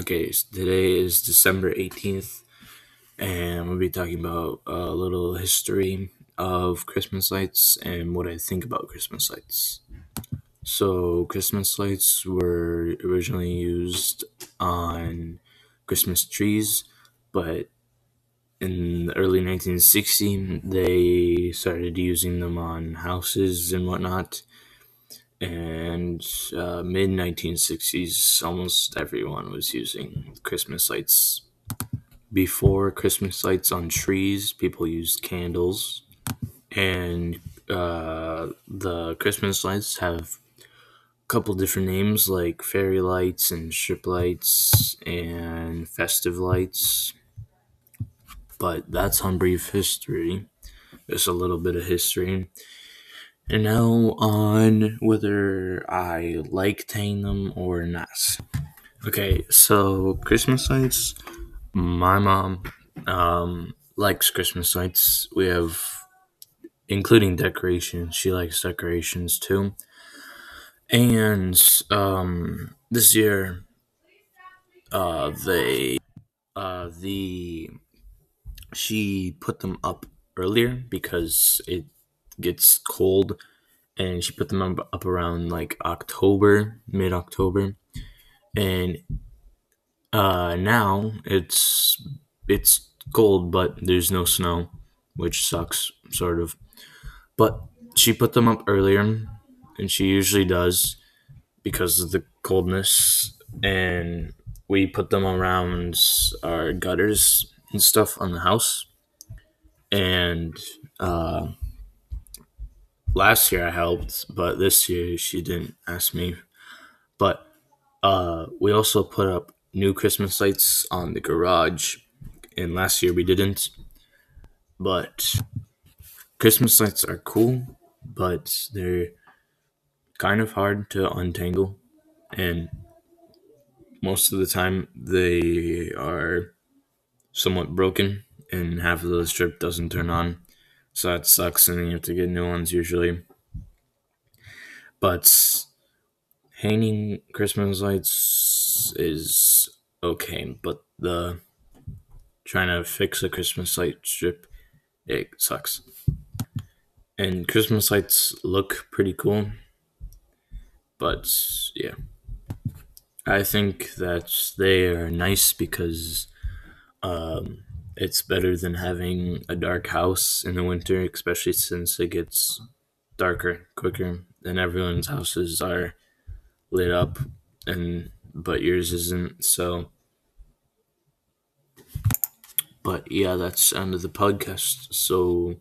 Okay, so today is December 18th, and we'll be talking about a little history of Christmas lights and what I think about Christmas lights. So, Christmas lights were originally used on Christmas trees, but in the early 1960s, they started using them on houses and whatnot and uh, mid 1960s almost everyone was using christmas lights. Before christmas lights on trees people used candles. And uh, the christmas lights have a couple different names like fairy lights and strip lights and festive lights. But that's on brief history. Just a little bit of history and now on whether I like tang them or not. Okay, so Christmas lights. My mom um, likes Christmas lights. We have, including decorations. She likes decorations too. And um, this year, uh, they, uh, the, she put them up earlier because it gets cold, and she put them up, up around like October, mid October, and uh, now it's it's cold, but there's no snow, which sucks, sort of. But she put them up earlier, and she usually does because of the coldness, and we put them around our gutters and stuff on the house, and uh, last year I helped, but this year she didn't ask me. But uh, we also put up new Christmas lights on the garage, and last year we didn't. But Christmas lights are cool, but they're kind of hard to untangle, and most of the time they are somewhat broken, and half of the strip doesn't turn on. So that sucks, and you have to get new ones usually. But hanging Christmas lights is okay, but the trying to fix a Christmas light strip it sucks. And Christmas lights look pretty cool, but yeah. I think that they are nice because um, it's better than having a dark house in the winter, especially since it gets darker quicker and everyone's houses are lit up and but yours isn't so. But yeah that's end of the podcast so